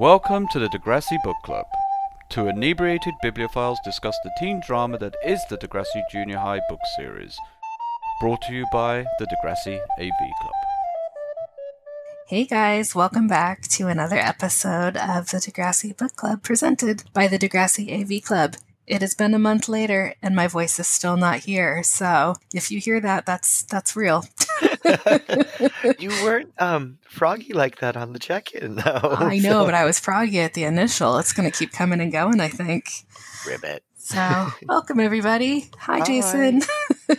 Welcome to the Degrassi Book Club. Two inebriated bibliophiles discuss the teen drama that is the Degrassi Junior High book series. Brought to you by the Degrassi AV Club. Hey guys, welcome back to another episode of the Degrassi Book Club presented by the Degrassi AV Club. It has been a month later and my voice is still not here, so if you hear that, that's that's real. you weren't um, froggy like that on the check-in, though. I know, so. but I was froggy at the initial. It's going to keep coming and going, I think. Ribbit. So, welcome everybody. Hi, Hi. Jason.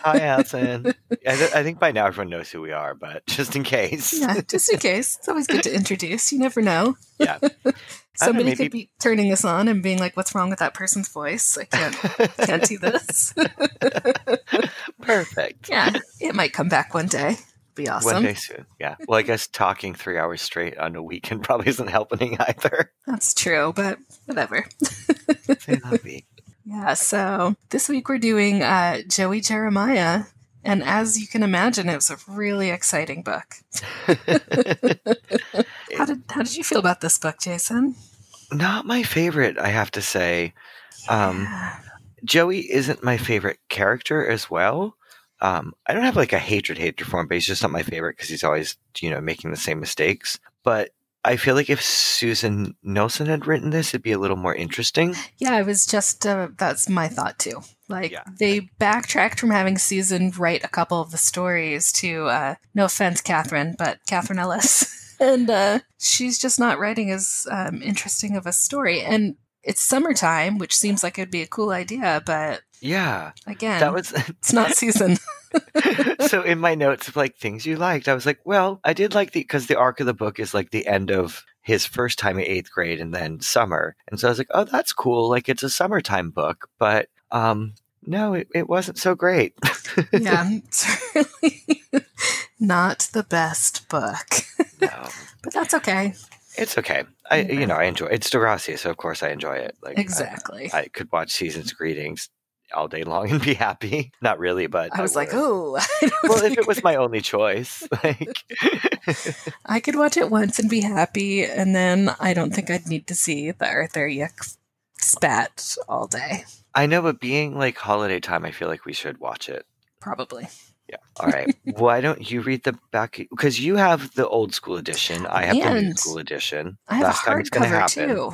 Hi, Allison. I, th- I, think by now everyone knows who we are, but just in case. Yeah, just in case. It's always good to introduce. You never know. Yeah. Somebody know, maybe... could be turning this on and being like, "What's wrong with that person's voice? I can't can't do this." Perfect. Yeah, it might come back one day. Be awesome. One day soon. Yeah. Well, I guess talking three hours straight on a weekend probably isn't helping either. That's true, but whatever. Say that week. Yeah, so this week we're doing uh, Joey Jeremiah. And as you can imagine, it was a really exciting book. how did how did you feel about this book, Jason? Not my favorite, I have to say. Um. Joey isn't my favorite character as well. Um, I don't have like a hatred hatred for him, but he's just not my favorite because he's always you know making the same mistakes. But I feel like if Susan Nelson had written this, it'd be a little more interesting. Yeah, I was just uh, that's my thought too. Like yeah. they backtracked from having Susan write a couple of the stories to uh, no offense, Catherine, but Catherine Ellis, and uh, she's just not writing as um, interesting of a story. And it's summertime, which seems like it'd be a cool idea, but yeah, again, that was it's not season. so in my notes of like things you liked, I was like, well, I did like the because the arc of the book is like the end of his first time in eighth grade and then summer, and so I was like, oh, that's cool. Like it's a summertime book, but um, no, it, it wasn't so great. yeah, it's really not the best book. no, but that's okay. It's okay. I, you know, I enjoy it. it's Degrassi, so of course I enjoy it. Like exactly, I, I could watch Season's Greetings all day long and be happy. Not really, but I was I like, oh. well, if it was my only choice, like I could watch it once and be happy, and then I don't think I'd need to see the Arthur Yick spat all day. I know, but being like holiday time, I feel like we should watch it. Probably. Yeah. All right. Why don't you read the back? Because you have the old school edition. I have and the new school edition. I have Last a hardcover too.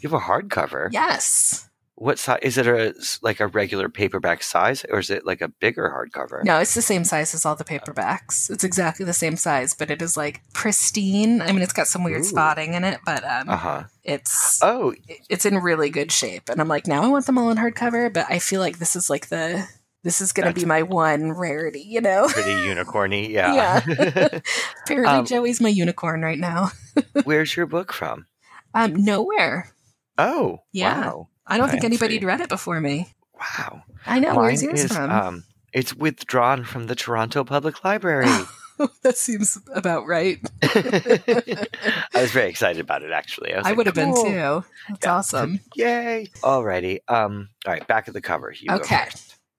You have a hardcover. Yes what size is it a like a regular paperback size or is it like a bigger hardcover no it's the same size as all the paperbacks it's exactly the same size but it is like pristine i mean it's got some weird Ooh. spotting in it but um uh-huh. it's oh it's in really good shape and i'm like now i want them all in hardcover but i feel like this is like the this is going to be my one rarity, you know? Pretty unicorny, yeah. yeah. Apparently, um, Joey's my unicorn right now. where's your book from? Um, nowhere. Oh, yeah. Wow. I don't think anybody had read it before me. Wow. I know. Mine Where's yours is, from? Um, it's withdrawn from the Toronto Public Library. that seems about right. I was very excited about it, actually. I, I like, would have cool. been too. That's yeah. awesome. Yay. Alrighty. Um, all right, back at the cover. You okay.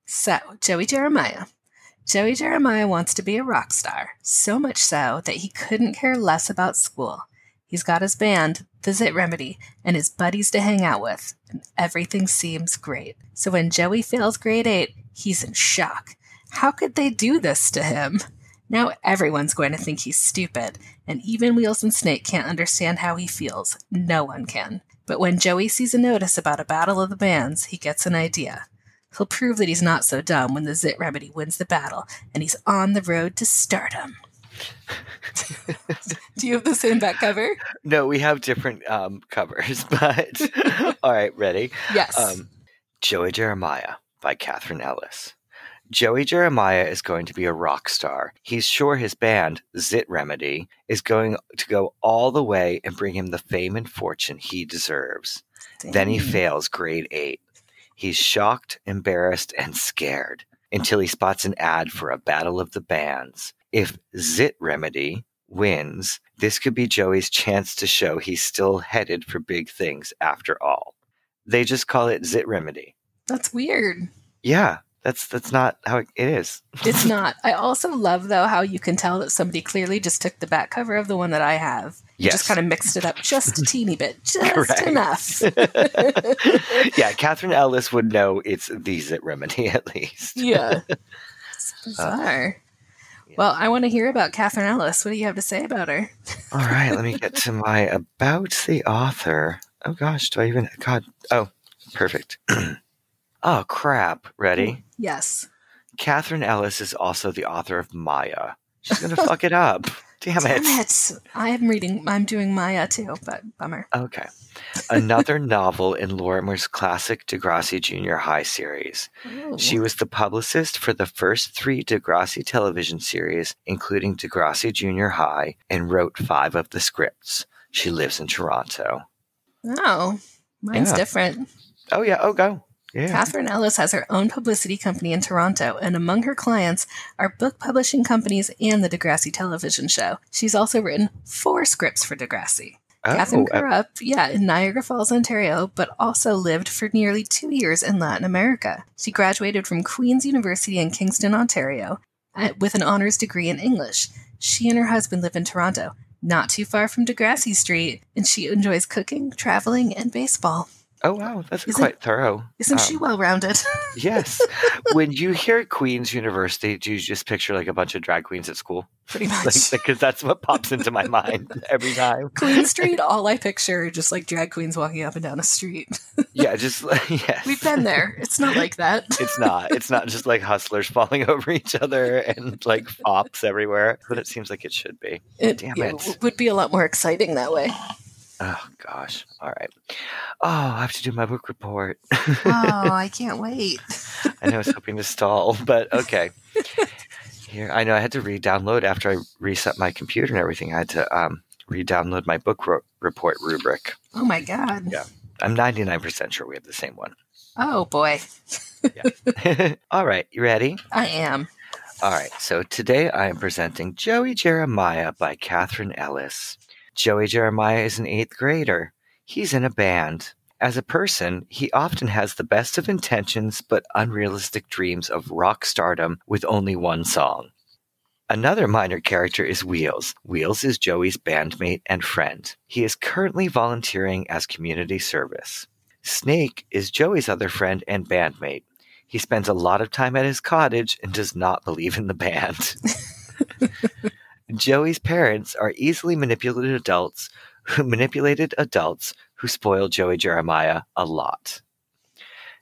So, Joey Jeremiah. Joey Jeremiah wants to be a rock star, so much so that he couldn't care less about school. He's got his band, Zit Remedy, and his buddies to hang out with, and everything seems great. So when Joey fails grade 8, he's in shock. How could they do this to him? Now everyone's going to think he's stupid, and even Wheels and Snake can't understand how he feels. No one can. But when Joey sees a notice about a battle of the bands, he gets an idea. He'll prove that he's not so dumb when the Zit Remedy wins the battle, and he's on the road to stardom. Do you have the same back cover? No, we have different um, covers, but all right, ready? Yes. Um, Joey Jeremiah by Catherine Ellis. Joey Jeremiah is going to be a rock star. He's sure his band, Zit Remedy, is going to go all the way and bring him the fame and fortune he deserves. Dang. Then he fails grade 8. He's shocked, embarrassed, and scared until he spots an ad for a battle of the bands. If Zit Remedy wins, this could be Joey's chance to show he's still headed for big things after all. They just call it Zit Remedy. That's weird. Yeah. That's that's not how it is. It's not. I also love though how you can tell that somebody clearly just took the back cover of the one that I have. Yes. Just kind of mixed it up just a teeny bit, just enough. yeah, Catherine Ellis would know it's the Zit Remedy at least. yeah. It's bizarre. Well, I want to hear about Catherine Ellis. What do you have to say about her? All right, let me get to my about the author. Oh gosh, do I even? God. Oh, perfect. oh crap. Ready? Yes. Catherine Ellis is also the author of Maya. She's gonna fuck it up. Damn it. Damn it. I am reading, I'm doing Maya too, but bummer. Okay. Another novel in Lorimer's classic Degrassi Junior High series. Ooh. She was the publicist for the first three Degrassi television series, including Degrassi Junior High, and wrote five of the scripts. She lives in Toronto. Oh, mine's Yeah. different. Oh, yeah. Oh, go. Yeah. Catherine Ellis has her own publicity company in Toronto, and among her clients are book publishing companies and the Degrassi television show. She's also written four scripts for Degrassi. Catherine Oh, uh, grew up, yeah, in Niagara Falls, Ontario, but also lived for nearly two years in Latin America. She graduated from Queen's University in Kingston, Ontario, uh, with an honors degree in English. She and her husband live in Toronto, not too far from Degrassi Street, and she enjoys cooking, traveling, and baseball. Oh, wow. That's Isn't- quite thorough. Isn't Um, she well rounded? Yes. when you hear Queen's University, do you just picture like a bunch of drag queens at school? Pretty much. because that's what pops into my mind every time. Queen Street, all I picture are just like drag queens walking up and down a street. Yeah, just yes. We've been there. It's not like that. It's not. It's not just like hustlers falling over each other and like fops everywhere, but it seems like it should be. It, Damn yeah, it. would be a lot more exciting that way. Oh gosh. All right. Oh, I have to do my book report. Oh, I can't wait. I know I was hoping to stall, but okay. Here, I know I had to re-download after I reset my computer and everything. I had to um, re-download my book ro- report rubric. Oh my god. Yeah. I'm 99% sure we have the same one. Oh boy. All right, you ready? I am. All right, so today I am presenting Joey Jeremiah by Catherine Ellis. Joey Jeremiah is an eighth grader. He's in a band. As a person, he often has the best of intentions but unrealistic dreams of rock stardom with only one song. Another minor character is Wheels. Wheels is Joey's bandmate and friend. He is currently volunteering as community service. Snake is Joey's other friend and bandmate. He spends a lot of time at his cottage and does not believe in the band. Joey's parents are easily manipulated adults who manipulated adults who spoil Joey Jeremiah a lot.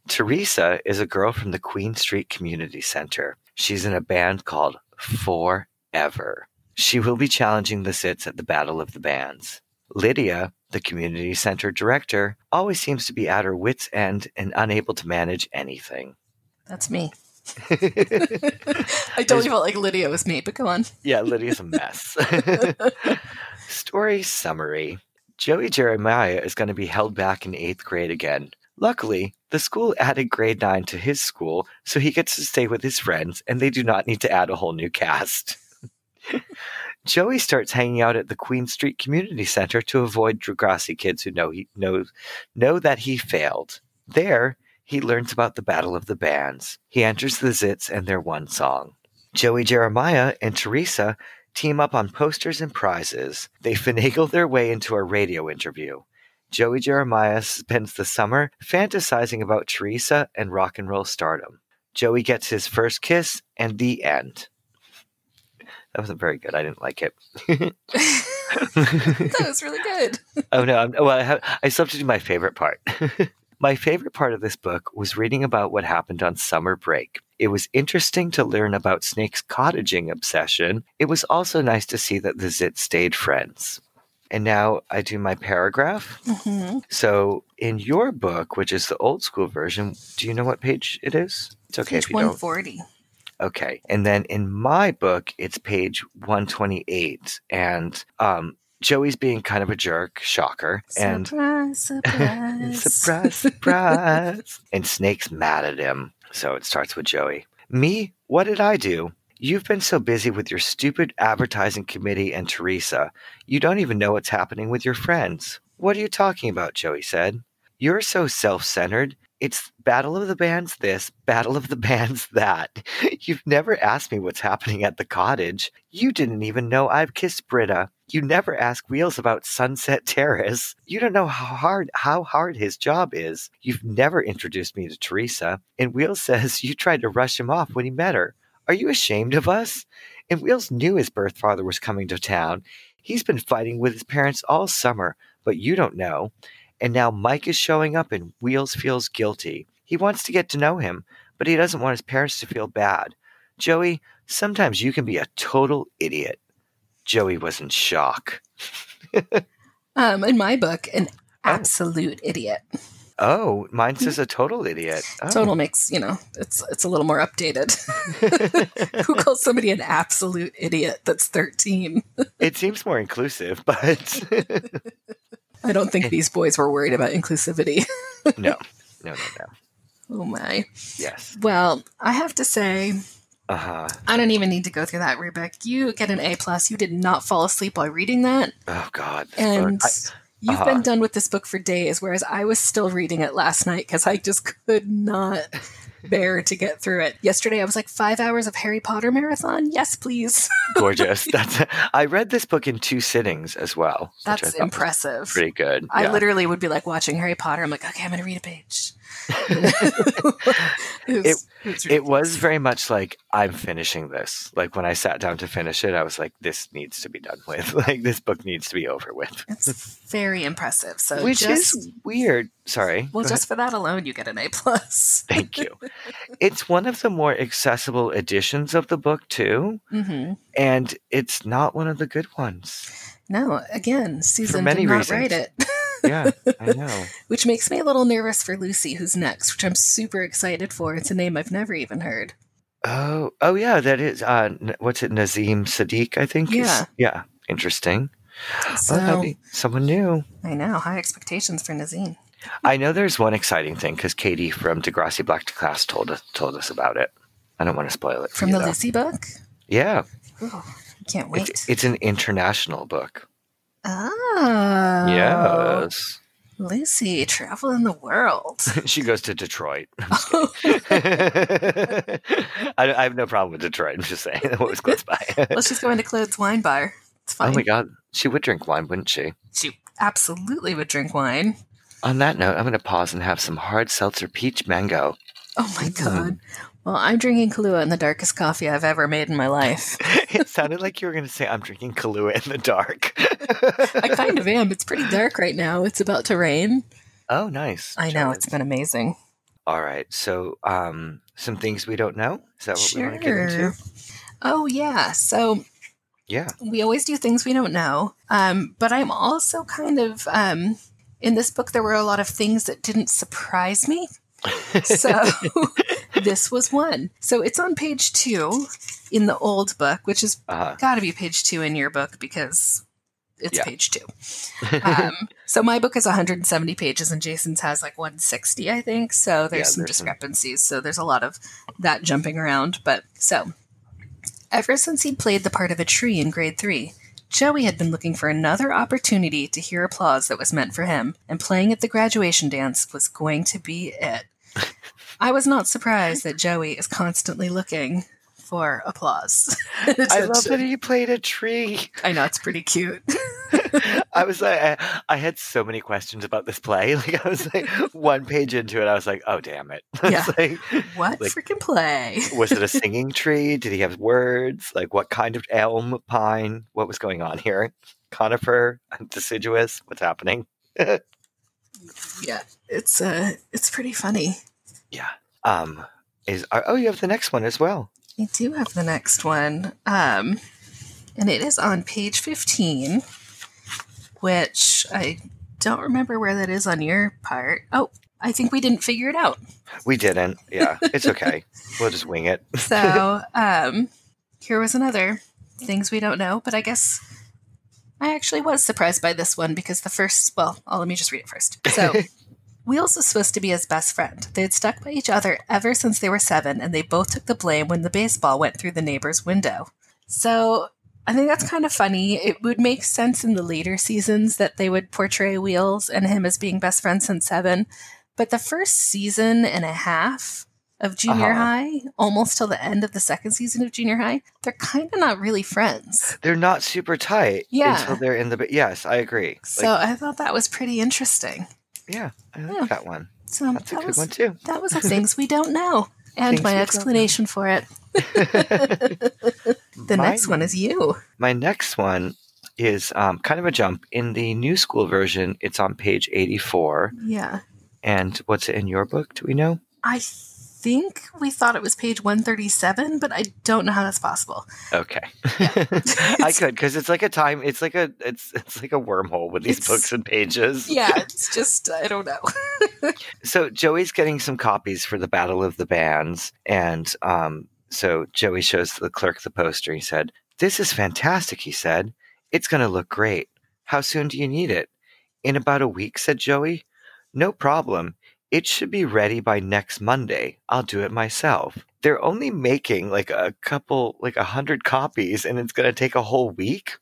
Teresa is a girl from the Queen Street Community Center. She's in a band called Forever. She will be challenging the Zits at the Battle of the Bands. Lydia, the community center director, always seems to be at her wits' end and unable to manage anything. That's me. I totally felt like Lydia was me, but go on. Yeah, Lydia's a mess. Story summary Joey Jeremiah is going to be held back in eighth grade again. Luckily, the school added grade 9 to his school, so he gets to stay with his friends, and they do not need to add a whole new cast. Joey starts hanging out at the Queen Street Community Center to avoid Degrassi kids who know he knows know that he failed. There, he learns about the Battle of the Bands. He enters the Zits and their one song. Joey Jeremiah and Teresa team up on posters and prizes. They finagle their way into a radio interview. Joey Jeremiah spends the summer fantasizing about Teresa and rock and roll stardom. Joey gets his first kiss and the end. That wasn't very good. I didn't like it. That was really good. Oh no! I'm, well, I, have, I still have to do my favorite part. My favorite part of this book was reading about what happened on summer break. It was interesting to learn about Snake's cottaging obsession. It was also nice to see that the Zit stayed friends. And now I do my paragraph. hmm So in your book, which is the old school version, do you know what page it is? It's okay Page if you don't. 140. Okay. And then in my book, it's page 128. And um, Joey's being kind of a jerk, shocker. And Surprise, surprise. surprise, surprise. and Snake's mad at him. So it starts with Joey. Me? What did I do? You've been so busy with your stupid advertising committee and Teresa, you don't even know what's happening with your friends. What are you talking about? Joey said. You're so self centered. It's Battle of the Bands this, Battle of the Bands that. You've never asked me what's happening at the cottage. You didn't even know I've kissed Britta. You never ask Wheels about Sunset Terrace. You don't know how hard how hard his job is. You've never introduced me to Teresa. And Wheels says you tried to rush him off when he met her. Are you ashamed of us? And Wheels knew his birth father was coming to town. He's been fighting with his parents all summer, but you don't know. And now Mike is showing up and Wheels feels guilty. He wants to get to know him, but he doesn't want his parents to feel bad. Joey, sometimes you can be a total idiot. Joey was in shock. Um, in my book, an absolute idiot. Oh, mine says a total idiot. Oh. Total makes you know it's it's a little more updated. Who calls somebody an absolute idiot that's thirteen? it seems more inclusive, but I don't think these boys were worried about inclusivity. no, no, no, no. oh my. Yes. Well, I have to say, Uh huh. I don't even need to go through that, rubric. You get an A plus. You did not fall asleep while reading that, Oh God. and you've uh-huh. been done with this book for days. Whereas I was still reading it last night because I just could not bear to get through it. Yesterday, I was like five hours of Harry Potter marathon. Yes, please. Gorgeous. That's. I read this book in two sittings as well. That's impressive. Pretty good. I yeah. literally would be like watching Harry Potter. I'm like, okay, I'm going to read a page. it, was, It was very much like I'm finishing this. Like when I sat down to finish it, I was like, "This needs to be done with. Like this book needs to be over with." It's very impressive. So Which just, is weird. Sorry. well, just for that alone, you get an A plus. Thank you. it's one of the more accessible editions of the book too, hmm and it's not one of the good ones. No, again, Susan many did not reasons. write it, Yeah, I know. which makes me a little nervous for Lucy, who's next, which I'm super excited for. It's a name I've never even heard. Oh, oh yeah, that is. Uh, what's it? Nazim Sadiq, I think. is- Yeah. yeah. Interesting. So someone new. I know high expectations for Nazim. I know there's one exciting thing because Katie from Degrassi Black to Class told us told us about it. I don't want to spoil it From you, the though. Lucy book? Yeah, Oh, I can't wait. it's, it's an international book. Oh. Yes, Lucy, travel in the world. she goes to Detroit. I'm just kidding. I, I have no problem with Detroit. I'm just saying what was close by. well, she's going to Claude's wine bar. It's oh my god, she would drink wine, wouldn't she? She absolutely would drink wine. On that note, I'm going to pause and have some hard seltzer peach mango. Oh my Mm. Well, I'm drinking Kahlua in the darkest coffee I've ever made in my life. it sounded like you were going to say, I'm drinking Kahlua in the dark. I kind of am. It's pretty dark right now. It's about to rain. Oh, nice. I know. It's been amazing. All right. So, um, some things we don't know. Is that what we want to get into? Sure. Oh, yeah. So Yeah. we always do things we don't know. Um, but I'm also kind of, um, in this book, there were a lot of things that didn't surprise me. So this was one. So it's on page two in the old book, which is Uh, got to be page two in your book because it's Yeah. page two. Um, so my book is 170 pages and Jason's has like 160, I think. So there's Yeah, some there's some- discrepancies. So there's a lot of that jumping around. But so ever since he'd played the part of a tree in grade three, Joey had been looking for another opportunity to hear applause that was meant for him, and playing at the graduation dance was going to be it. I was not surprised that Joey is constantly looking for applause. I love that he played a tree. I know it's pretty cute. I was like, I, I had so many questions about this play. Like, I was like, one page into it, I was like, oh, damn it. Yeah. like, What Like- freaking play? was it a singing tree? Did he have words? Like, what kind of elm, pine? What was going on here? Conifer, deciduous? What's happening? Yeah, it's uh, it's pretty funny. Yeah. Um. Is oh, you have the next one as well. I do have the next one, um, and it is on page fifteen, which I don't remember where that is on your part. Oh, I think we didn't figure it out. We didn't. Yeah, it's okay. we'll just wing it. So, um, here was another things we don't know, but I guess I actually was surprised by this one because the first, well, oh, let me just read it first. So, Wheels was supposed to be his best friend. They had stuck by each other ever since they were seven, and they both took the blame when the baseball went through the neighbor's window. So, I think that's kind of funny. It would make sense in the later seasons that they would portray Wheels and him as being best friends since seven. But the first season and a half of junior Uh-huh. high, almost till the end of the second season of junior high, they're kind of not really friends. They're not super tight Yeah. until they're in the. Yes, I agree. So I thought that was pretty interesting. Yeah, I like Yeah. that one. So That's a that good was one too. that was a things we don't know. And Things my explanation for it. The My- next one is you. My next one is um, kind of a jump. In the new school version, it's on page 84. Yeah. And what's it in your book? Do we know? I think we thought it was page 137, but I don't know how that's possible. Okay, I could because it's like a time. It's like a it's it's like a wormhole with these It's- books and pages. Yeah, it's just, I don't know. So Joey's getting some copies for the Battle of the Bands, and um, so Joey shows the clerk the poster. He said, "This is fantastic." He said, "It's going to look great. How soon do you need it?" In about a week," said Joey. "No problem. It should be ready by next Monday. I'll do it myself." They're only making like a couple, like a hundred copies, and it's going to take a whole week.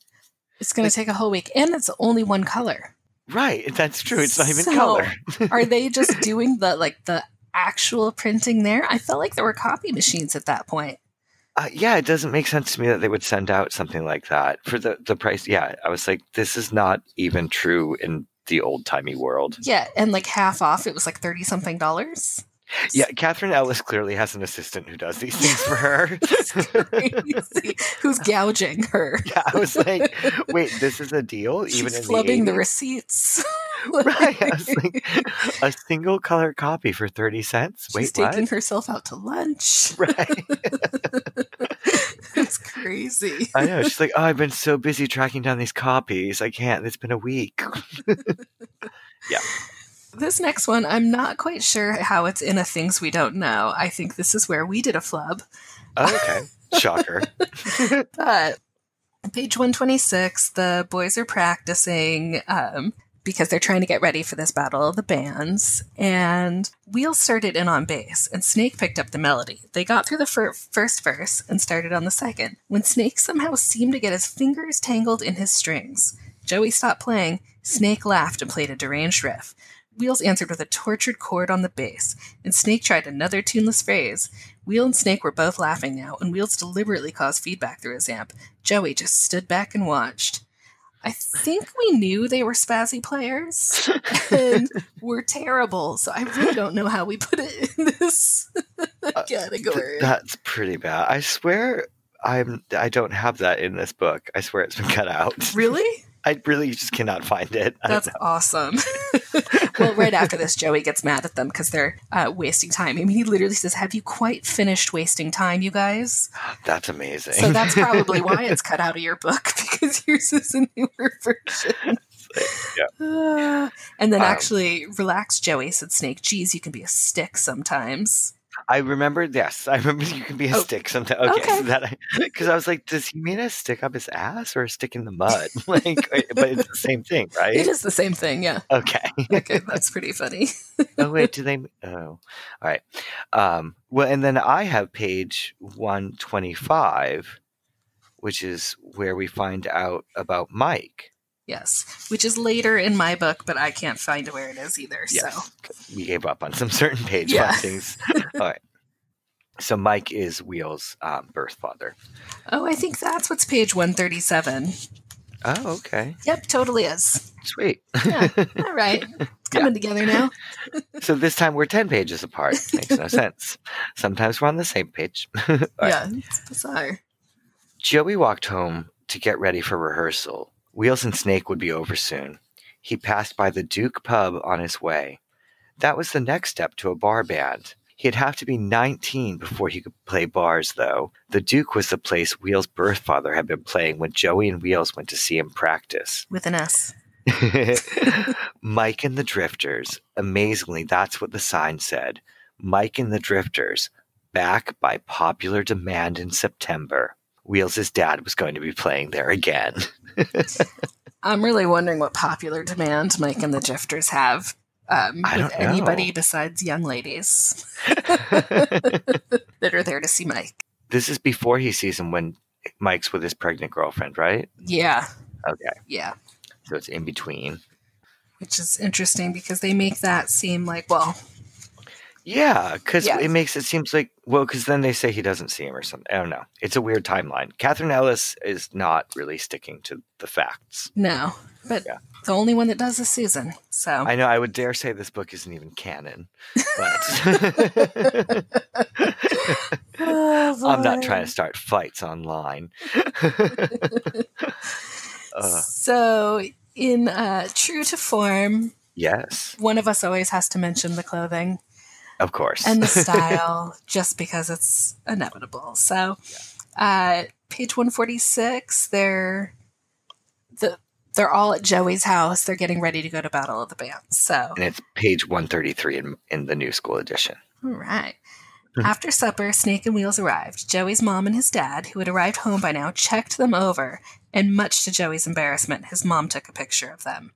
It's going to take a whole week, and it's only one color. Right, that's true. It's not even So- color. Are they just doing the like the actual printing there? I felt like there were copy machines at that point. Uh, yeah, it doesn't make sense to me that they would send out something like that for the the price. Yeah, I was like, this is not even true in the old timey world. Yeah, and like half off, it was like thirty something dollars. Yeah, Catherine Ellis clearly has an assistant who does these things for her. Who's gouging her? yeah, I was like, wait, this is a deal, even She's in flubbing the, the receipts. Right, I was like, a single color copy for thirty cents. She's Wait, taking what? herself out to lunch. Right. Crazy. I know. She's like, oh, I've been so busy tracking down these copies. I can't. It's been a week. Yeah. This next one, I'm not quite sure how it's in a things we don't know. I think this is where we did a flub. Oh, okay. Shocker. But page 126, the boys are practicing um, because they're trying to get ready for this battle of the bands. And Wheels started in on bass, and Snake picked up the melody. They got through the fir- first verse and started on the second, when Snake somehow seemed to get his fingers tangled in his strings. Joey stopped playing, Snake laughed and played a deranged riff. Wheels answered with a tortured chord on the bass, and Snake tried another tuneless phrase. Wheel and Snake were both laughing now, and Wheels deliberately caused feedback through his amp. Joey just stood back and watched. I think we knew they were spazzy players and were terrible, so I really don't know how we put it in this uh, category. Th- that's pretty bad. I swear I'm I don't have that in this book. I swear it's been cut out. really? I really just cannot find it. That's awesome. Well, right after this, Joey gets mad at them because they're uh, wasting time. I mean, he literally says, Have you quite finished wasting time, you guys? That's amazing. So that's probably why it's cut out of your book because yours is a newer version. Uh, and then Um, actually, relax, Joey, said Snake. Geez, you can be a stick sometimes. I remember. Yes, I remember. You can be a Oh, stick sometimes. Okay, okay. so that because I, was like, does he mean a stick up his ass or a stick in the mud? like, but it's the same thing, right? It is the same thing, yeah. Okay. Okay, that's pretty funny. oh wait, do they? Oh, all right. Um, well, and then I have page one twenty-five, which is where we find out about Mike. Yes, which is later in my book, but I can't find where it is either. So we gave up on some certain page Yeah. things. All right. So Mike is Wheel's um, birth father. Oh, I think that's what's page 137. Oh, okay, Yep, totally is. sweet. Yeah. All right. It's coming together now. so this time we're ten pages apart. Makes no sense. Sometimes we're on the same page. All right. Yeah, it's bizarre. Joey walked home to get ready for rehearsal. Wheels and Snake would be over soon. He passed by the Duke pub on his way. That was the next step to a bar band. He'd have to be 19 before he could play bars, though. The Duke was the place Wheels' birth father had been playing when Joey and Wheels went to see him practice. With an S. Mike and the Drifters. Amazingly, that's what the sign said. Mike and the Drifters. Back by popular demand in September. Wheels' dad was going to be playing there again. I'm really wondering what popular demand Mike and the Drifters have um, I with don't know. anybody besides young ladies that are there to see Mike. this is before he sees him when Mike's with his pregnant girlfriend, right? Yeah, Okay. yeah. So it's in between. Which is interesting because they make that seem like, well, Yeah, because Yeah. it makes it seems like well, because then they say he doesn't see him or something. I don't know. It's a weird timeline. Catherine Ellis is not really sticking to the facts. No, but Yeah. the only one that does this season. So I know. I would dare say this book isn't even canon, but I'm not trying to start fights online. uh, So, in uh, true to form, yes, one of us always has to mention the clothing of course. and the style just because it's inevitable. So, uh, page 146, they're the they're all at Joey's house. They're getting ready to go to Battle of the Bands. So, and it's page 133 in, in the new school edition. all right. Mhm. After supper, Snake and Wheels arrived. Joey's mom and his dad, who had arrived home by now, checked them over, and much to Joey's embarrassment, his mom took a picture of them.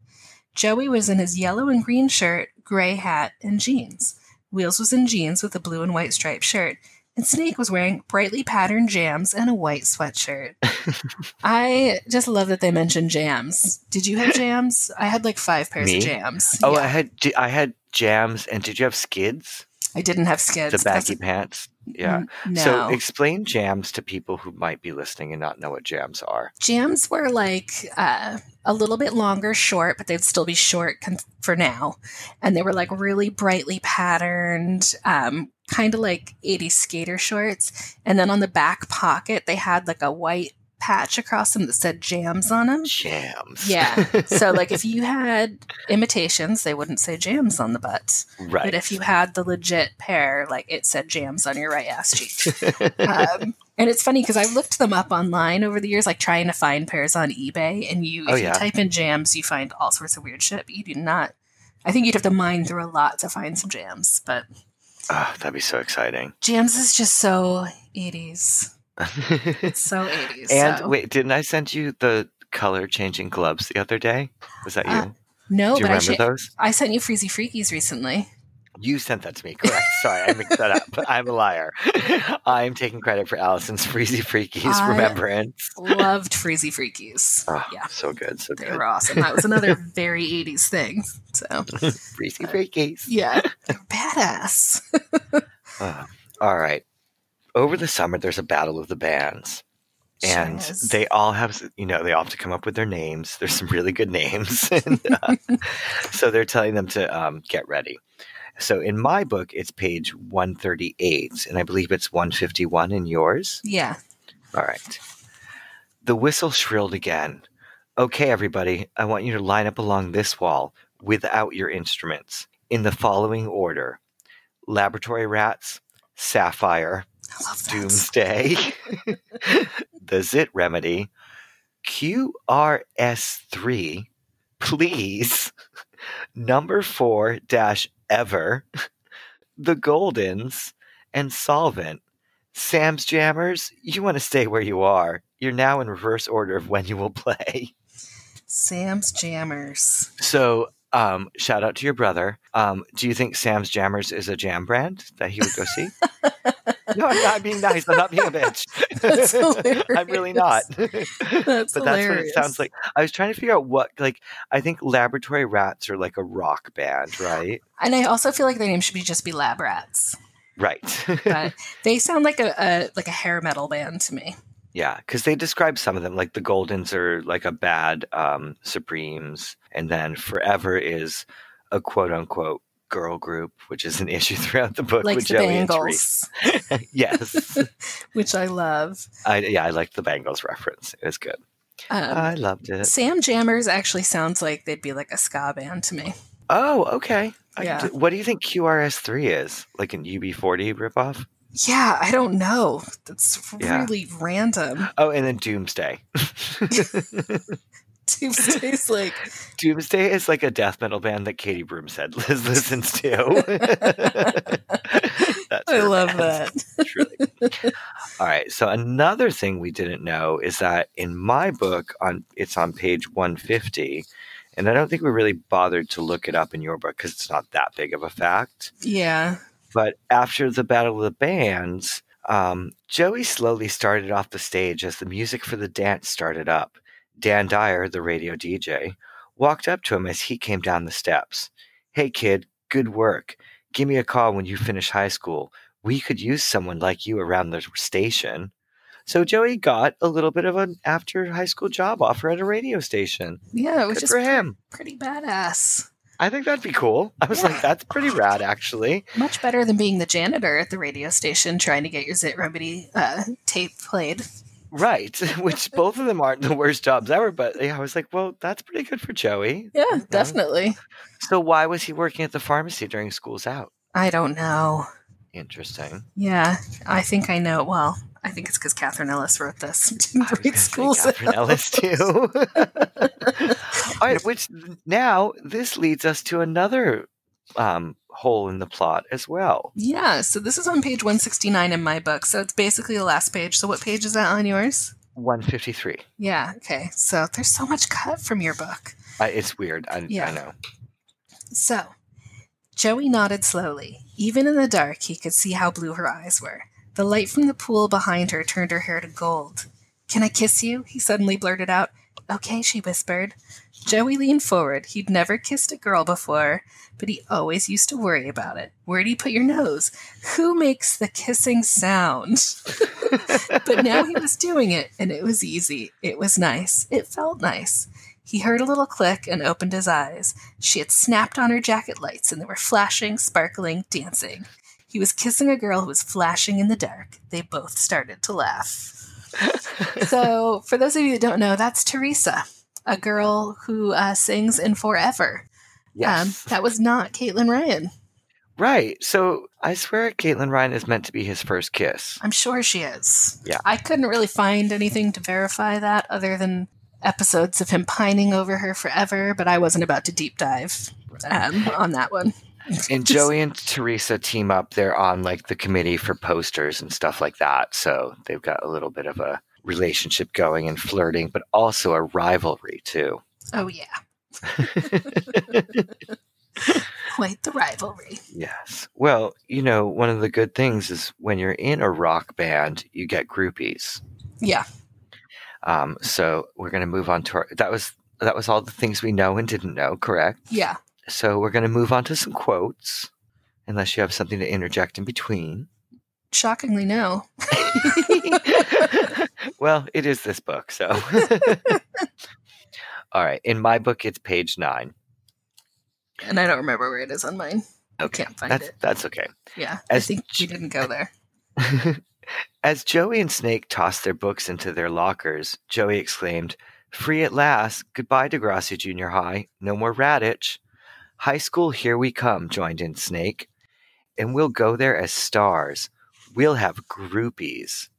Joey was in his yellow and green shirt, gray hat, and jeans. Wheels was in jeans with a blue and white striped shirt, and Snake was wearing brightly patterned jams and a white sweatshirt. I just love that they mentioned jams. Did you have jams? I had like five pairs Me? of jams. Oh, Yeah. I had I had jams, and did you have skids? I didn't have skids. The baggy pants. Yeah. No. So explain jams to people who might be listening and not know what jams are. Jams were like uh, a little bit longer, short, but they'd still be short con- for now. And they were like really brightly patterned, um, kind of like 80s skater shorts. And then on the back pocket, they had like a white patch across them that said jams on them. Jams. Yeah. So, like, if you had imitations, they wouldn't say jams on the butt. right. But if you had the legit pair, like, it said jams on your right ass cheek um, and it's funny because I've looked them up online over the years, like trying to find pairs on eBay. And you, if Oh, you yeah. type in jams, you find all sorts of weird shit. But you do not. I think you'd have to mine through a lot to find some jams. But oh, that'd be so exciting. jams is just so 80s. It's so 80s. and so. wait, didn't I send you the color changing gloves the other day? Was that you? Uh, no, Do you but those? I sent you Freezy Freakies recently. You sent that to me. Correct. Sorry, I mixed that up. I'm a liar. I'm taking credit for Allison's Freezy Freakies I- remembrance. Loved Freezy Freakies. Oh, Yeah. so good, so They good. were awesome. That was another very 80s thing. So, Freezy Freakies. yeah, they're badass. All right. Over the summer, there's a battle of the bands. And Sure they all have, you know, they all have to come up with their names. There's some really good names. and, uh, so they're telling them to um, get ready. So in my book, it's page 138, and I believe it's 151 in yours. Yeah. All right. The whistle shrilled again. Okay, everybody, I want you to line up along this wall without your instruments in the following order Laboratory Rats, Sapphire, I love that. Doomsday, The Zit Remedy, QRS3, Please, Number 4 dash Ever, The Goldens, and Solvent. Sam's Jammers, you want to stay where you are. You're now in reverse order of when you will play. Sam's Jammers. So, um, shout out to your brother. Um, do you think Sam's Jammers is a jam brand that he would go see? no, I'm not being nice. I'm not being a bitch. I'm really not. That's but that's what it sounds like. I was trying to figure out what, like, I think Laboratory Rats are like a rock band, right? And I also feel like their name should be just be Lab Rats. Right. But they sound like a, a like a hair metal band to me. Yeah, because they describe some of them, like the Goldens are like a bad um, Supremes, and then Forever is a quote unquote girl group, which is an issue throughout the book Like with the Joey. Bangles, yes. which I love. I, yeah, I liked the Bangles reference. It was good. Um, I loved it. Sam Jammers actually sounds like they'd be like a ska band to me. Oh, okay. Yeah. do- what do you think QRS3 is? Like an UB40 ripoff? Yeah, I don't know. That's Yeah. really random. Oh, and then Doomsday. Tuesday's like Doomsday is like a death metal band that Katie Broom said Liz listens to. I love band. that. All right. So another thing we didn't know is that in my book, on it's on page 150, and I don't think we really bothered to look it up in your book because it's not that big of a fact. Yeah. But after the Battle of the Bands, um, Joey slowly started off the stage as the music for the dance started up. Dan Dyer, the radio DJ, walked up to him as he came down the steps. Hey, kid, good work. Give me a call when you finish high school. We could use someone like you around the station. So Joey got a little bit of an after high school job offer at a radio station. Yeah, which Good is for him. pretty badass. I think that'd be cool. I was Yeah. like, that's pretty rad, actually. Much better than being the janitor at the radio station trying to get your Zit Remedy uh, tape played. Right. Which both of them aren't the worst jobs ever. But yeah, I was like, well, that's pretty good for Joey. Yeah, definitely. So why was he working at the pharmacy during school's out? I don't know. Interesting. Yeah, I think I know. It well, I think it's because Catherine Ellis wrote this. Didn't read schools. Catherine Ellis too. All right, which now this leads us to another um, hole in the plot as well. Yeah, so this is on page 169 in my book. So it's basically the last page. So what page is that on yours? 153. Yeah, okay. So there's so much cut from your book. Uh, it's weird. I, Yeah. I know. So, Joey nodded slowly. Even in the dark, he could see how blue her eyes were. The light from the pool behind her turned her hair to gold. Can I kiss you? He suddenly blurted out. Okay, she whispered. Joey leaned forward. He'd never kissed a girl before, but he always used to worry about it. Where do you put your nose? Who makes the kissing sound? but now he was doing it, and it was easy. It was nice. It felt nice. He heard a little click and opened his eyes. She had snapped on her jacket lights, and they were flashing, sparkling, dancing. He was kissing a girl who was flashing in the dark. They both started to laugh. so, for those of you that don't know, that's Teresa, a girl who uh, sings in Forever. Yes. Um, that was not Caitlin Ryan. right. So I swear Caitlin Ryan is meant to be his first kiss. I'm sure she is. Yeah. I couldn't really find anything to verify that other than episodes of him pining over her forever, but I wasn't about to deep dive um, on that one. And Joey and Teresa team up. They're on like the committee for posters and stuff like that. So they've got a little bit of a relationship going and flirting, but also a rivalry too. Oh, yeah. Quite the rivalry. Yes. Well, you know, one of the good things is when you're in a rock band, you get groupies. Yeah. Um, so we're going to move on to our. That was that was all the things we know and didn't know. Correct. Yeah. So we're going to move on to some quotes, unless you have something to interject in between. Shockingly, no. well, it is this book, so. all right. In my book, it's page nine. And I don't remember where it is on mine. I can't find That's it. that's okay. Yeah. As I think we didn't go there. As Joey and Snake tossed their books into their lockers, Joey exclaimed, Free at last. Goodbye, Degrassi Junior High. No more Raditch. High school, here we come, joined in Snake. And we'll go there as stars. We'll have groupies.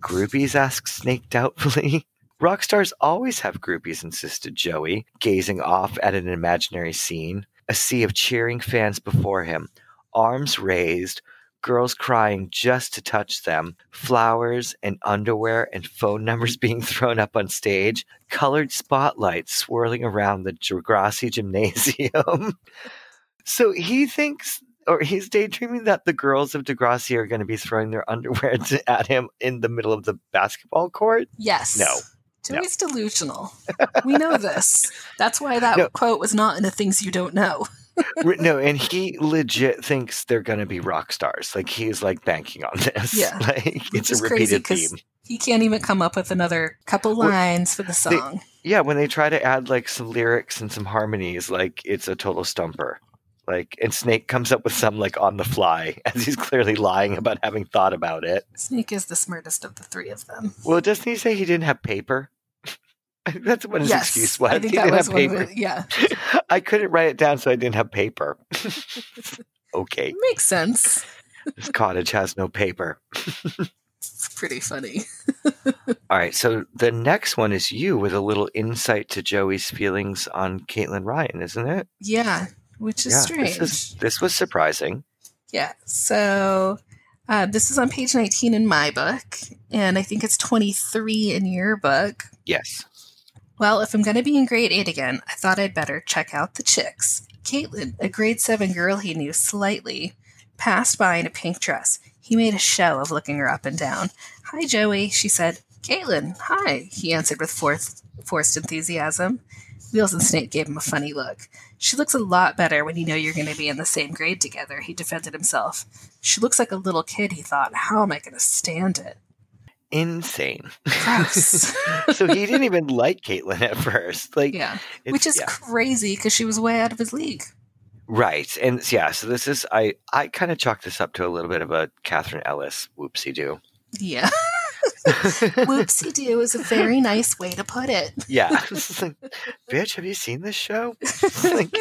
Groupies? asked Snake doubtfully. Rock stars always have groupies, insisted Joey, gazing off at an imaginary scene. A sea of cheering fans before him, arms raised, girls crying just to touch them, flowers and underwear and phone numbers being thrown up on stage, colored spotlights swirling around the Degrassi Gymnasium. so he thinks, or he's daydreaming that the girls of Degrassi are going to be throwing their underwear to, at him in the middle of the basketball court. Yes. No. Joey's delusional. we know this. That's why that No. quote was not in the things you don't know. No, and he legit thinks they're going to be rock stars. Like he's like banking on this. Yeah. like it's a repeated theme. He can't even come up with another couple Well, lines for the song. Yeah, when they try to add like some lyrics and some harmonies, like it's a total stumper. Like, and Snake comes up with some like on the fly as he's clearly lying about having thought about it. Snake is the smartest of the three of them. Well, doesn't he say he didn't have paper? That's what his yes, excuse was. I think he that didn't was have paper. the, yeah. I couldn't write it down, so I didn't have paper. okay, Makes sense. this cottage has no paper. It's pretty funny. All right, so the next one is you with a little insight to Joey's feelings on Caitlin Ryan, isn't it? Yeah, which is strange. This, is, this was surprising. Yeah. So uh, this is on page 19 in my book, and I think it's 23 in your book. Yes. Well, if I'm going to be in grade 8 again, I thought I'd better check out the chicks. Caitlin, a grade 7 girl he knew slightly, passed by in a pink dress. He made a show of looking her up and down. Hi, Joey, she said. Caitlin, hi, he answered with forced, forced enthusiasm. Wheels and Snake gave him a funny look. She looks a lot better when you know you're going to be in the same grade together, he defended himself. She looks like a little kid, he thought. How am I going to stand it? Insane. So he didn't even like Caitlin at first. Like, yeah. Which is yeah. crazy because she was way out of his league. right. And yeah, so this is I I kind of chalk this up to a little bit of a Catherine Ellis whoopsie do. Yeah. Whoopsie doo is a very nice way to put it. yeah. Like, Bitch, have you seen this show? like,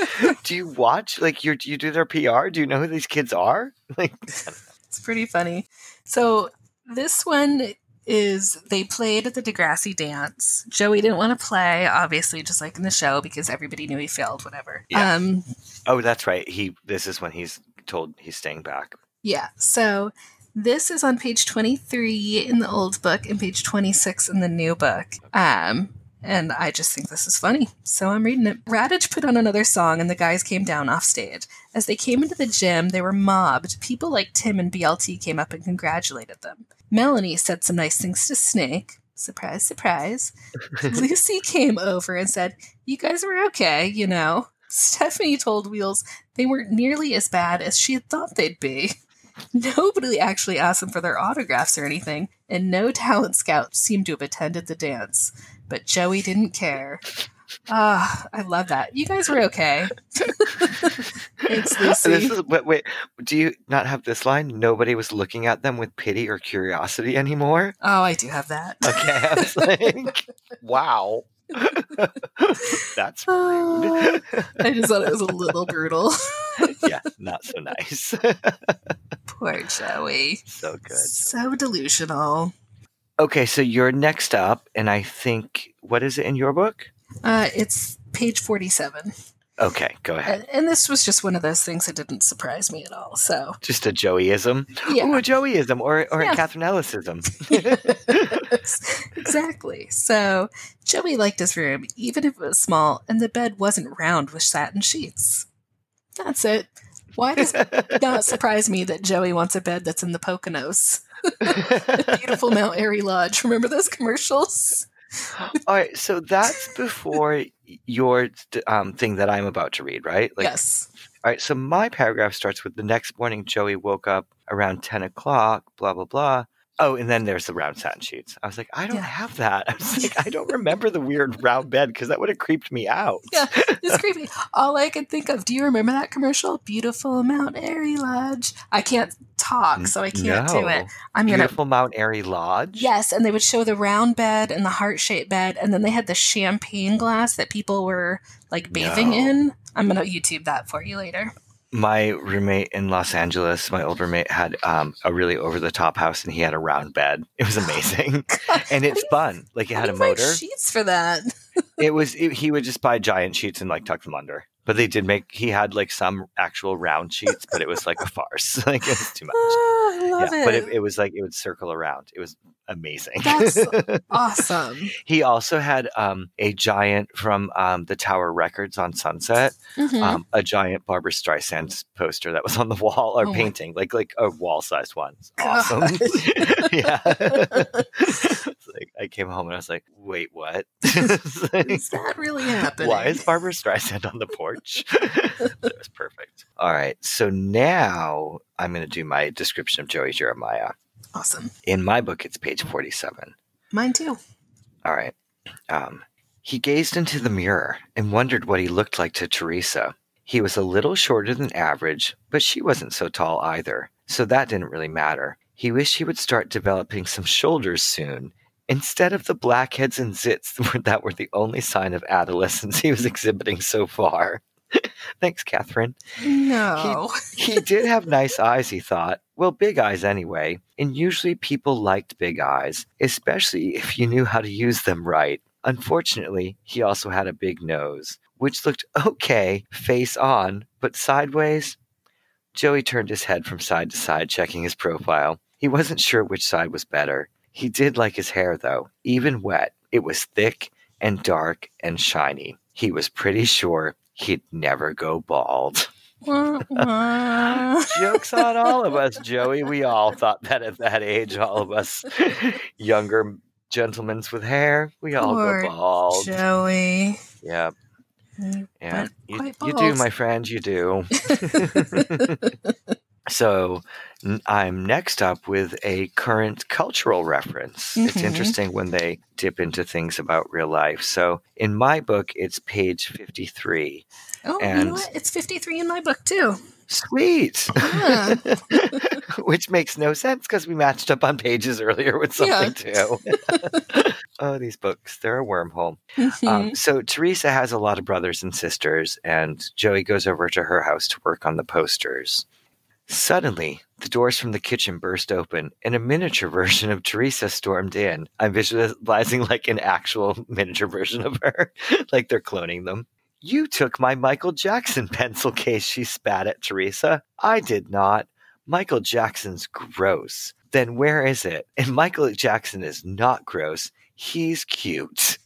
do you watch? Like, you you do their PR? Do you know who these kids are? Like, It's pretty funny. So this one is they played at the Degrassi dance. Joey didn't want to play, obviously, just like in the show, because everybody knew he failed, whatever. Yeah. Um, oh, that's right. He. This is when he's told he's staying back. yeah. So this is on page 23 in the old book and page 26 in the new book. Um, and I just think this is funny. So I'm reading it. Raditch put on another song and the guys came down off stage. As they came into the gym, they were mobbed. People like Tim and BLT came up and congratulated them. Melanie said some nice things to Snake. Surprise, surprise. Lucy came over and said, You guys were okay, you know. Stephanie told Wheels they weren't nearly as bad as she had thought they'd be. Nobody actually asked them for their autographs or anything, and no talent scout seemed to have attended the dance. But Joey didn't care. Ah, I love that. You guys were okay. Thanks, Lucy. This is wait, wait. Do you not have this line? Nobody was looking at them with pity or curiosity anymore. oh, I do have that. Okay, I was like, wow. That's Oh, rude. I just thought it was a little brutal. yeah, not so nice. Poor Joey. so good. So delusional. Okay, so you're next up, and I think what is it in your book? Uh, it's page 47. Okay, go ahead. And, and this was just one of those things that didn't surprise me at all. So, Just a Joeyism. yeah. Ooh, a Joeyism or, or Yeah. a Catherine Ellisism. exactly. So, Joey liked his room, even if it was small, and the bed wasn't round with satin sheets. That's it. Why does it not surprise me that Joey wants a bed that's in the Poconos? The beautiful Mount Airy Lodge. Remember those commercials? All right, so that's before your um, thing that I'm about to read, right? Like, yes. All right, so my paragraph starts with the next morning Joey woke up around 10 o'clock, blah, blah, blah. Oh, and then there's the round satin sheets. I was like, I don't Yeah. have that. I was like, I don't remember the weird round bed because that would have creeped me out. Yeah, it's creepy. All I could think of. Do you remember that commercial? Beautiful Mount Airy Lodge. I can't talk, so I can't do it. I'm gonna. Beautiful Mount Airy Lodge. Yes, and they would show the round bed and the heart shaped bed, and then they had the champagne glass that people were like bathing No. in. I'm gonna YouTube that for you later. My roommate in Los Angeles, my old roommate, had um, a really over the top house and he had a round bed. It was amazing. and it's fun. Like it had a motor. sheets for that. it was it, he would just buy giant sheets and like tuck them under but they did make he had like some actual round sheets but it was like a farce like it was too much Oh, yeah it. but it, it was like it would circle around it was amazing That's awesome. he also had um a giant from um the tower records on sunset Mhm. um a giant barbra streisand poster that was on the wall or Oh painting like like a wall sized one awesome yeah like i came home and i was like wait what like- Is that really happening? why is Barbra Streisand on the porch? that was perfect. All right. So now I'm going to do my description of Joey Jeremiah. awesome? In my book, it's page 47. Mine too. All right. Um, he gazed into the mirror and wondered what he looked like to Teresa. He was a little shorter than average, but she wasn't so tall either, so that didn't really matter. He wished he would start developing some shoulders soon, instead of the blackheads and zits that were the only sign of adolescence he was mm. exhibiting so far. Thanks, Catherine. No. He did have nice eyes, he thought. Well, big eyes anyway. And usually people liked big eyes, especially if you knew how to use them right. Unfortunately, he also had a big nose, which looked okay, face on, but sideways. Joey turned his head from side to side, checking his profile. He wasn't sure which side was better. He did like his hair, though, even wet. It was thick and dark and shiny. He was pretty sure he'd never go bald. Joke's on all of us, Joey. We all thought that at that age, all of us younger gentlemen with hair, we all Poor go bald. Joey. yeah. Yeah, you, you do, my friend, you do. so I'm next up with a current cultural reference. It's Mhm. interesting when they dip into things about real life. So in my book, it's page 53. Oh, you And- know what? It's 53 in my book, too. Sweet. Yeah. Which makes no sense because we matched up on pages earlier with something too. oh, these books, they're a wormhole. Mhm. Um, so Teresa has a lot of brothers and sisters, and Joey goes over to her house to work on the posters. Suddenly, the doors from the kitchen burst open, and a miniature version of Teresa stormed in. I'm visualizing like an actual miniature version of her, like they're cloning them. You took my Michael Jackson pencil case, she spat at Teresa. I did not. Michael Jackson's gross. Then where is it? And Michael Jackson is not gross. He's cute.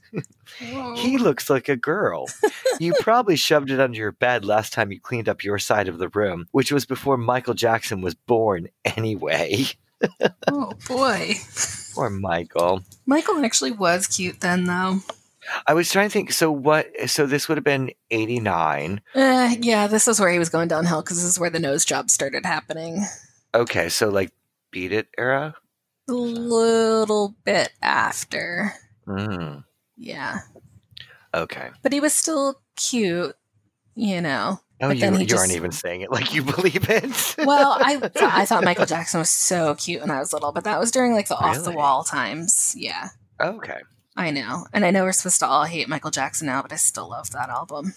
He looks like a girl. you probably shoved it under your bed last time you cleaned up your side of the room, which was before Michael Jackson was born anyway. oh, boy. Poor Michael. Michael actually was cute then, though. I was trying to think. So what? So this would have been eighty nine. Uh, yeah, this is where he was going downhill because this is where the nose job started happening. Okay, so like Beat It era. A little bit after. Mm, Yeah. okay. But he was still cute, you know. Oh, But you, then he you just- aren't even saying it like you believe it. Well, I th- I thought Michael Jackson was so cute when I was little, but that was during like the off the wall times. Yeah, okay. I know, and I know we're supposed to all hate Michael Jackson now, but I still love that album.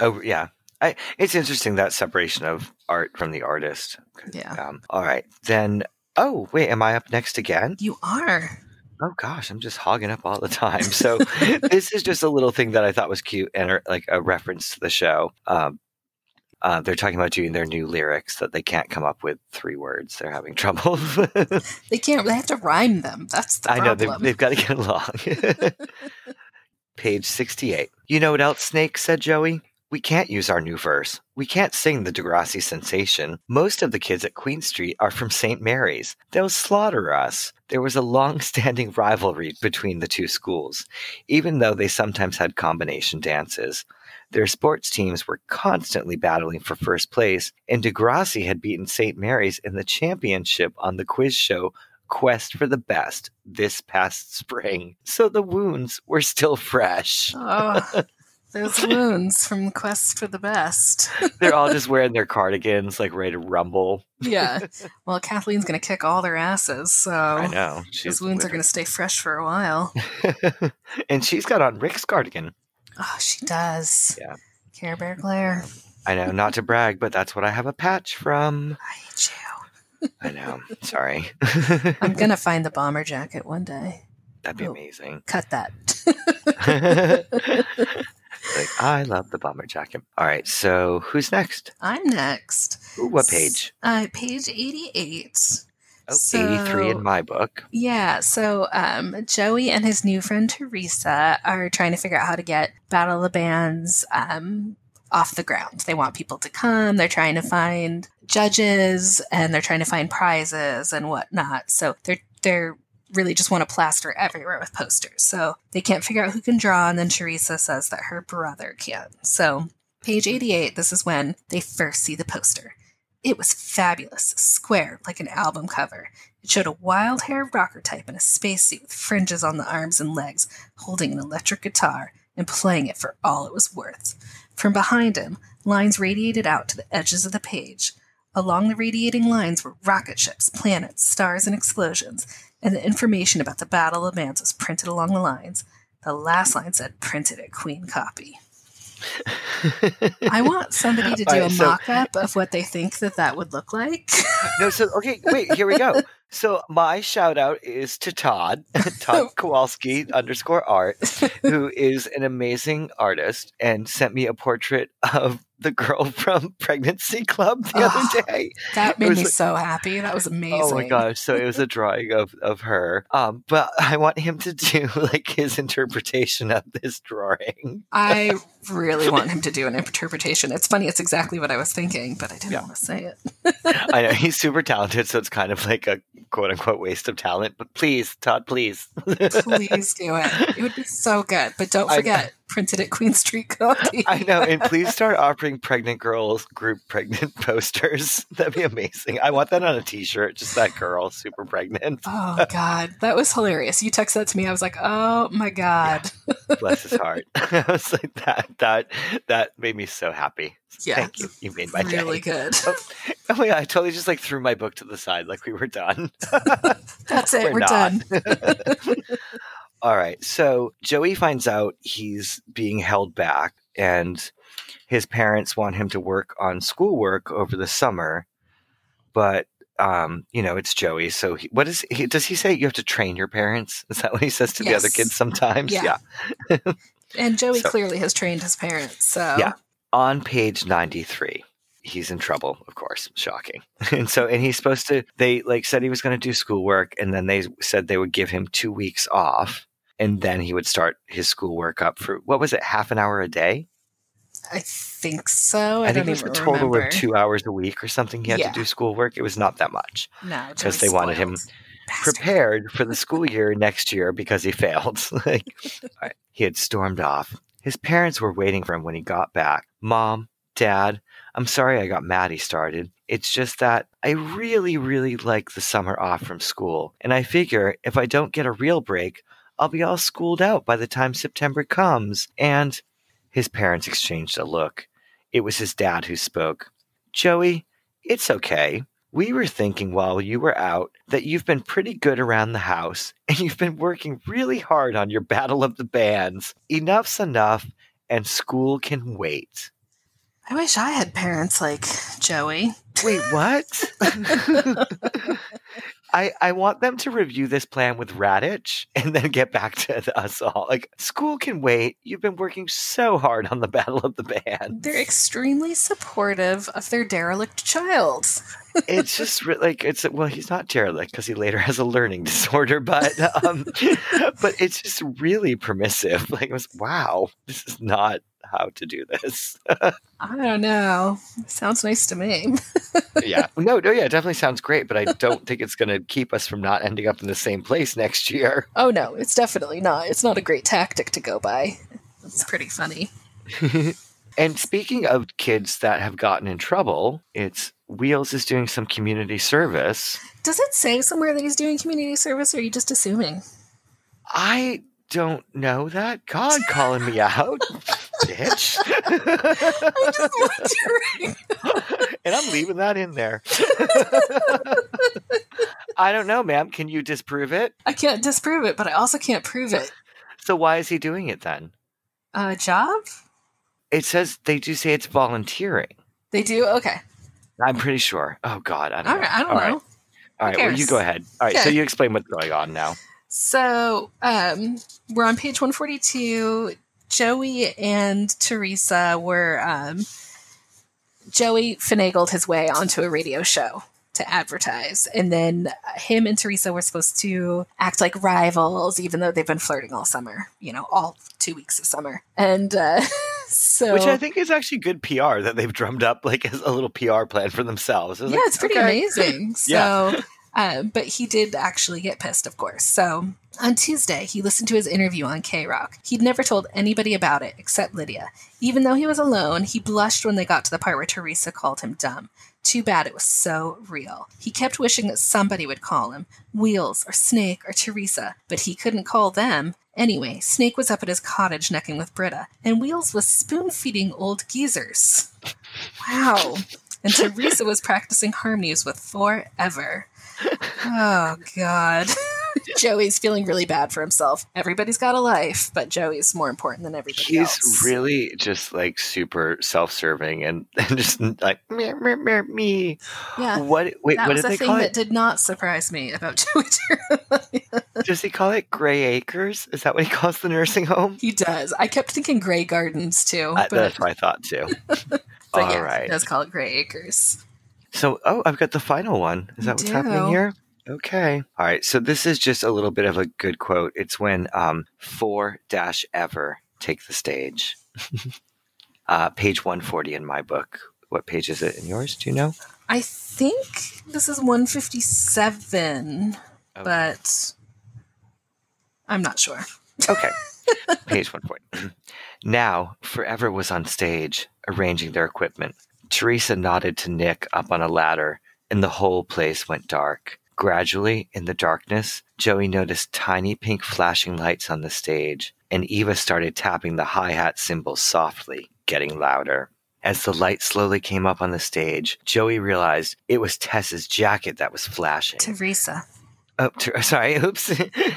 Oh yeah. I, it's interesting that separation of art from the artist. Yeah, Um, all right, then. Oh wait, am I up next again? you are. Oh gosh, I'm just hogging up all the time. So this is just a little thing that I thought was cute and uh, like a reference to the show. Um, uh, they're talking about doing their new lyrics that they can't come up with three words. They're having trouble. They can't. They have to rhyme them. That's the I know they've, they've got to get along. Page 68. You know what else, Snake? said Joey. We can't use our new verse. We can't sing the Degrassi sensation. Most of the kids at Queen Street are from St. Mary's. They'll slaughter us. There was a long standing rivalry between the two schools, even though they sometimes had combination dances. Their sports teams were constantly battling for first place, and Degrassi had beaten St. Mary's in the championship on the quiz show Quest for the Best this past spring. So the wounds were still fresh. oh, those wounds from the Quest for the Best. They're all just wearing their cardigans, like ready to rumble. yeah. Well, Kathleen's gonna kick all their asses, so I know. those wounds are gonna stay fresh for a while. and she's got on Rick's cardigan. Oh, she does. Yeah. Care Bear Glare. I know, not to brag, but that's what I have a patch from. I hate you. I know. Sorry. I'm gonna find the bomber jacket one day. That'd be Oh. amazing. Cut that. Like, I love the bomber jacket. All right, so who's next? I'm next. Ooh, what page? Uh, page 88. Oh, So- 83 in my book. Yeah, so um, Joey and his new friend Teresa are trying to figure out how to get Battle of the Bands um, off the ground. They want people to come. They're trying to find judges and they're trying to find prizes and whatnot. So they're they're really just want to plaster everywhere with posters. So they can't figure out who can draw, and then Teresa says that her brother can. So page 88, this is when they first see the poster. It was fabulous, square like an album cover. It showed a wild haired rocker type in a spacesuit with fringes on the arms and legs, holding an electric guitar and playing it for all it was worth. From behind him, lines radiated out to the edges of the page. Along the radiating lines were rocket ships, planets, stars, and explosions, and the information about the Battle of Bands was printed along the lines. The last line said printed at Queen Copy. I want somebody to do right, a so- mock up of what they think that that would look like. no, so okay, wait, here we go. So my shout out is to Todd, Todd Kowalski underscore art, who is an amazing artist and sent me a portrait of the girl from Pregnancy Club the Oh, other day. That made me like- so happy. That was amazing. Oh my gosh! So it was a drawing of of her. Um, but I want him to do like his interpretation of this drawing. I really want him to do an interpretation. It's funny, it's exactly what I was thinking, but I didn't Yeah. want to say it. I know he's super talented, so it's kind of like a quote unquote waste of talent, but please, Todd, please. Please do it. It would be so good. But don't forget, printed at Queen Street Copy. I know, and please start offering pregnant girls group pregnant posters. That'd be amazing. I want that on a T-shirt. Just that girl, super pregnant. Oh God, that was hilarious. You texted that to me. I was like, "Oh my God, Bless his heart. I was like that. That that made me so happy. yeah, Thank you. You made my really day. Really good." Oh, oh my god! I totally just like threw my book to the side, like we were done. That's it. We're We're, done. All right. So Joey finds out he's being held back, and his parents want him to work on schoolwork over the summer. But um, you know, it's Joey. So he, what is he? Does he say you have to train your parents? Is that what he says to the other kids sometimes? Yeah. And Joey So- clearly has trained his parents. So Yeah. On page ninety three. He's in trouble, of course. Shocking. And so, and he's supposed to, they like said he was going to do schoolwork, and then they said they would give him two weeks off, and then he would start his schoolwork up for, what was it, half an hour a day? I think so. I, I, think don't it's a total remember. of two hours a week or something he had Yeah. to do schoolwork. It was not that much No, because they wanted him. Bastard. prepared for the school year next year because he failed. like. He had stormed off. His parents were waiting for him when he got back. Mom, Dad, I'm sorry I got Maddie started. It's just that I really, really like the summer off from school. And I figure if I don't get a real break, I'll be all schooled out by the time September comes. And his parents exchanged a look. It was his dad who spoke. Joey, it's okay. We were thinking while you were out that you've been pretty good around the house and you've been working really hard on your Battle of the Bands. Enough's enough, and school can wait. I wish I had parents like Joey. Wait, what? I I want them to review this plan with Raditch and then get back to us all. Like, school can wait. You've been working so hard on the Battle of the Band. They're extremely supportive of their derelict child. it's just re- like it's well he's not derelict because he later has a learning disorder but um but it's just really permissive like it was wow this is not how to do this I don't know. Sounds nice to me. yeah no no yeah it definitely sounds great but i don't think it's going to keep us from not ending up in the same place next year Oh no, it's definitely not. It's not a great tactic to go by. It's pretty funny. and speaking of kids that have gotten in trouble it's wheels is doing some community service Does it say somewhere that he's doing community service, or are you just assuming? i don't know that god calling me out bitch I'm just wondering. and I'm leaving that in there. I don't know, ma'am. Can you disprove it? I can't disprove it, but I also can't prove it. So why is he doing it then? Uh, job? It says they do say it's volunteering. They do? Okay. I'm pretty sure. Oh God, I don't All know. right. I don't All know. right. All right. Well, you go ahead. All right. So you explain what's going on now. So um, we're on page 142. Joey and Teresa were. Um, Joey finagled his way onto a radio show to advertise. And then him and Teresa were supposed to act like rivals, even though they've been flirting all summer, you know, all two weeks of summer. And uh, so. Which I think is actually good PR that they've drummed up like as a little PR plan for themselves. yeah, it's pretty okay. amazing. So, Yeah. um, but he did actually get pissed, of course. So on Tuesday, he listened to his interview on K Rock. He'd never told anybody about it except Lydia. Even though he was alone, he blushed when they got to the part where Teresa called him dumb. Too bad it was so real. He kept wishing that somebody would call him Wheels or Snake or Teresa, but he couldn't call them. Anyway, Snake was up at his cottage necking with Britta, and Wheels was spoon feeding old geezers. Wow. And Teresa was practicing harmonies with Forever. Oh, God. Joey's feeling really bad for himself. Everybody's got a life, but Joey's more important than everybody He's else. really just like super self-serving and, and just like me, me, me, me. yeah. What? Wait, that what was did a they thing call that it? did not surprise me about Joey Does he call it Gray Acres? Is that what he calls the nursing home? he does. I kept thinking Grey Gardens too, I- but, that's what I thought too. but All yeah, right. he does call it Grey Acres. So, oh, I've got the final one. Is You that what's happening here? Okay. All right. So this is just a little bit of a good quote. It's when um, four dash ever take the stage. uh, page 140 in my book. what page is it in yours? Do you know? I think this is 157, Okay. but I'm not sure. Okay. Page one point. now, Forever was on stage, arranging their equipment. Teresa nodded to Nick up on a ladder, and the whole place went dark. Gradually, in the darkness, Joey noticed tiny pink flashing lights on the stage, and Eva started tapping the hi hat cymbals softly, getting louder. As the light slowly came up on the stage, Joey realized it was Tessa's jacket that was flashing. Teresa. oh, ter- sorry, oops.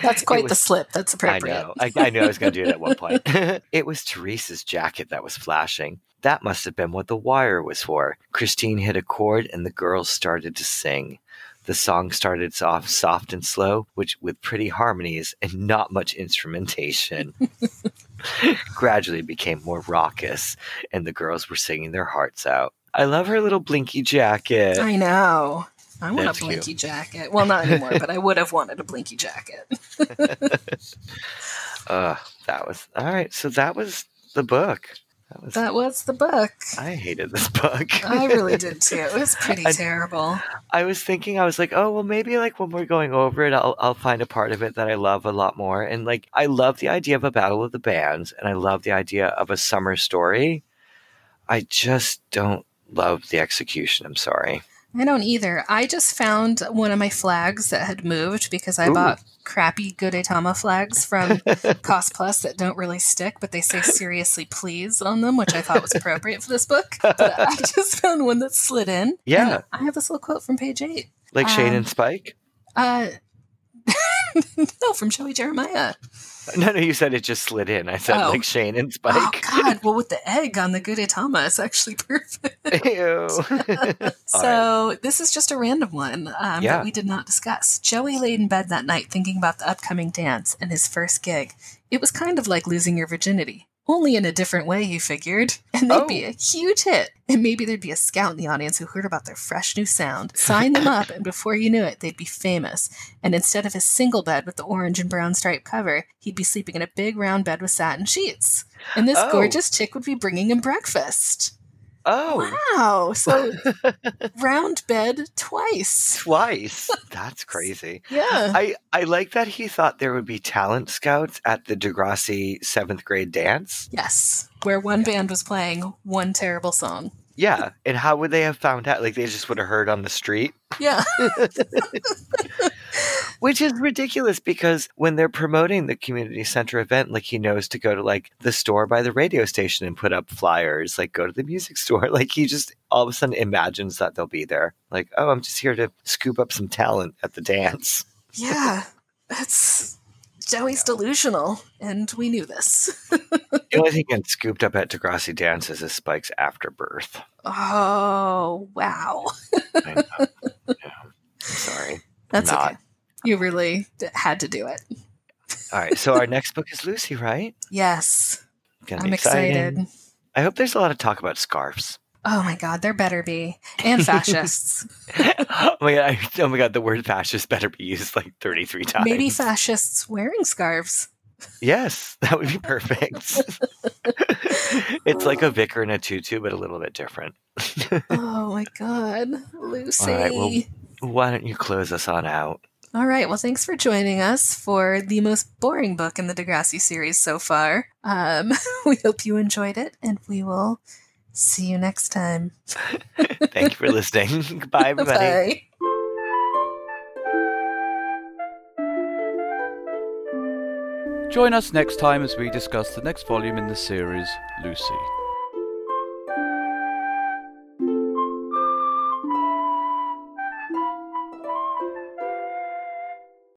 That's quite was- the slip. That's appropriate. I know. I, I knew I was going to do it at one point. it was Teresa's jacket that was flashing. That must have been what the wire was for. Christine hit a chord and the girls started to sing. The song started off soft and slow, which with pretty harmonies and not much instrumentation. Gradually became more raucous, and the girls were singing their hearts out. I love her little blinky jacket. I know. I want That's a cute. blinky jacket. Well, not anymore, but I would have wanted a blinky jacket. Uh, that was all right. So that was the book. That was. That was the book. I hated this book. I really did too. It was pretty I- terrible. I was thinking, I was like, oh, well, maybe like when we're going over it, I'll, I'll find a part of it that I love a lot more. And like, I love the idea of a battle of the bands and I love the idea of a summer story. I just don't love the execution. I'm sorry. I don't either. I just found one of my flags that had moved because I Ooh. bought crappy Gudetama flags from Cost Plus that don't really stick, but they say seriously please on them, which I thought was appropriate for this book. But I just found one that slid in. Yeah. I have this little quote from page eight. Like Shane Um, and Spike? Uh, no, from Joey Jeremiah. No, no, you said it just slid in. I said Oh. like Shane and Spike. Oh. God. Well, with the egg on the Gudetama, it's actually perfect. Ew. So this is just a random one um, Yeah. that we did not discuss. Joey laid in bed that night thinking about the upcoming dance and his first gig. It was kind of like losing your virginity, only in a different way, he figured. And they'd be Oh. a huge hit. And maybe there'd be a scout in the audience who heard about their fresh new sound, sign them up, and before you knew it, they'd be famous. And instead of his single bed with the orange and brown striped cover, he'd be sleeping in a big round bed with satin sheets. And this Oh. gorgeous chick would be bringing him breakfast. Oh, Wow. So round bed twice. twice. That's crazy. Yeah. I, I like that he thought there would be talent scouts at the Degrassi seventh grade dance. yes. Where one band was playing one terrible song. Yeah. And how would they have found out? Like they just would have heard on the street? Yeah. Which is ridiculous because when they're promoting the community center event, like he knows to go to like the store by the radio station and put up flyers, like go to the music store. Like he just all of a sudden imagines that they'll be there. Like, oh, I'm just here to scoop up some talent at the dance. Yeah. That's Joey's delusional. And we knew this. The only thing getting scooped up at Degrassi dances is Spike's afterbirth. Oh, wow. I know. yeah. Sorry. That's Not. okay. You really d- had to do it. All right. So our next book is Lucy, right? Yes. I'm excited. I hope there's a lot of talk about scarves. Oh my God, there better be. And fascists. oh my god! I- Oh my god! The word fascist better be used like thirty-three times. Maybe fascists wearing scarves. Yes, that would be perfect. it's like a vicar in a tutu, but a little bit different. Oh my God, Lucy. All right, well- Why don't you close us on out? All right. Well, thanks for joining us for the most boring book in the Degrassi series so far. Um, we hope you enjoyed it, and we will see you next time. Thank you for listening. Goodbye, everybody. Bye. Join us next time as we discuss the next volume in the series, Lucy.